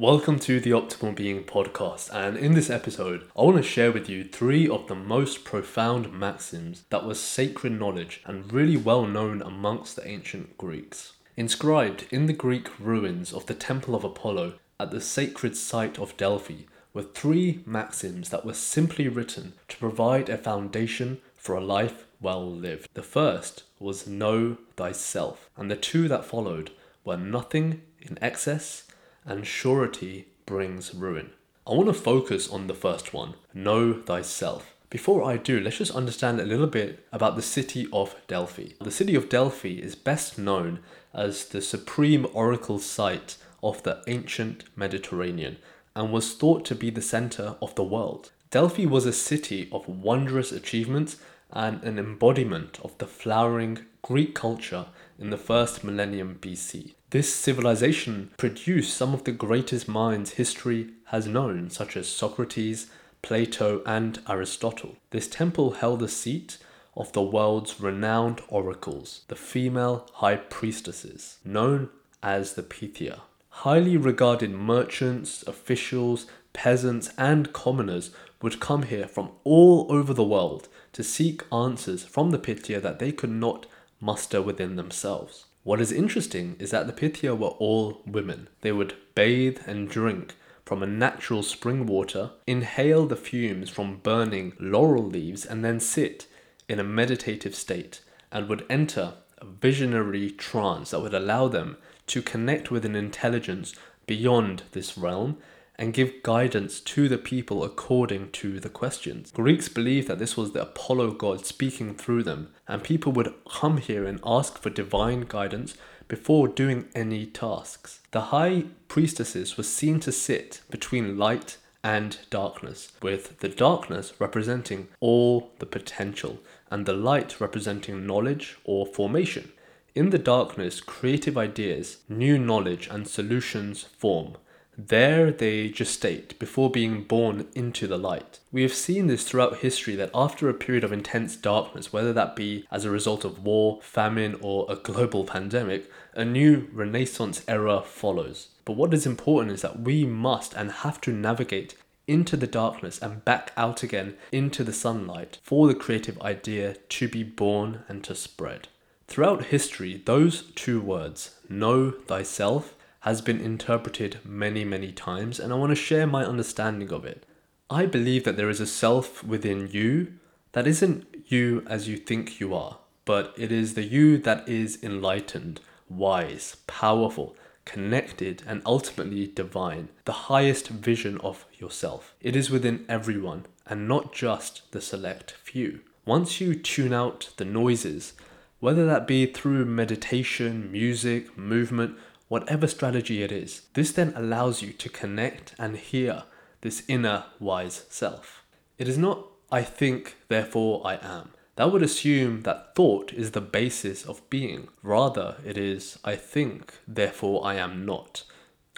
Welcome to the Optimal Being podcast, and in this episode, I want to share with you three of the most profound maxims that were sacred knowledge and really well known amongst the ancient Greeks. Inscribed in the Greek ruins of the Temple of Apollo at the sacred site of Delphi were three maxims that were simply written to provide a foundation for a life well lived. The first was know thyself, and the two that followed were nothing in excess and surety brings ruin. I want to focus on the first one know thyself. Before I do, let's just understand a little bit about the city of Delphi. The city of Delphi is best known as the supreme oracle site of the ancient Mediterranean and was thought to be the center of the world. Delphi was a city of wondrous achievements and an embodiment of the flowering Greek culture in the first millennium BC. This civilization produced some of the greatest minds history has known, such as Socrates, Plato, and Aristotle. This temple held the seat of the world's renowned oracles, the female high priestesses, known as the Pythia. Highly regarded merchants, officials, peasants, and commoners would come here from all over the world to seek answers from the Pythia that they could not muster within themselves. What is interesting is that the Pythia were all women. They would bathe and drink from a natural spring water, inhale the fumes from burning laurel leaves, and then sit in a meditative state and would enter a visionary trance that would allow them to connect with an intelligence beyond this realm and give guidance to the people according to the questions. Greeks believed that this was the Apollo god speaking through them, and people would come here and ask for divine guidance before doing any tasks. The high priestesses were seen to sit between light and darkness, with the darkness representing all the potential and the light representing knowledge or formation. In the darkness, creative ideas, new knowledge, and solutions form. There they gestate before being born into the light. We have seen this throughout history that after a period of intense darkness, whether that be as a result of war, famine, or a global pandemic, a new Renaissance era follows. But what is important is that we must and have to navigate into the darkness and back out again into the sunlight for the creative idea to be born and to spread. Throughout history, those two words, know thyself, has been interpreted many, many times, and I want to share my understanding of it. I believe that there is a self within you that isn't you as you think you are, but it is the you that is enlightened, wise, powerful, connected, and ultimately divine, the highest vision of yourself. It is within everyone and not just the select few. Once you tune out the noises, whether that be through meditation, music, movement, whatever strategy it is. This then allows you to connect and hear this inner wise self. It is not, I think, therefore I am. That would assume that thought is the basis of being. Rather, it is, I think, therefore I am not.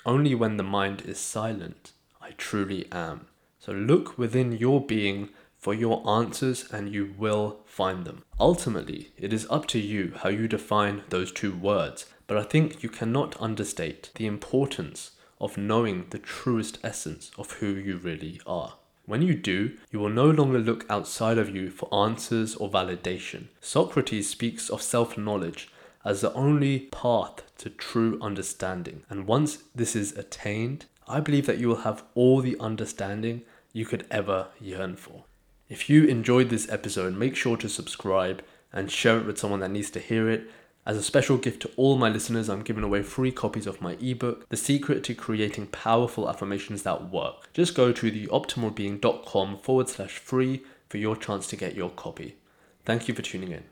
Only when the mind is silent, I truly am. So look within your being for your answers and you will find them. Ultimately, it is up to you how you define those two words but I think you cannot understate the importance of knowing the truest essence of who you really are. When you do, you will no longer look outside of you for answers or validation. Socrates speaks of self knowledge as the only path to true understanding. And once this is attained, I believe that you will have all the understanding you could ever yearn for. If you enjoyed this episode, make sure to subscribe and share it with someone that needs to hear it as a special gift to all my listeners, I'm giving away free copies of my ebook, The Secret to Creating Powerful Affirmations That Work. Just go to theoptimalbeing.com forward slash free for your chance to get your copy. Thank you for tuning in.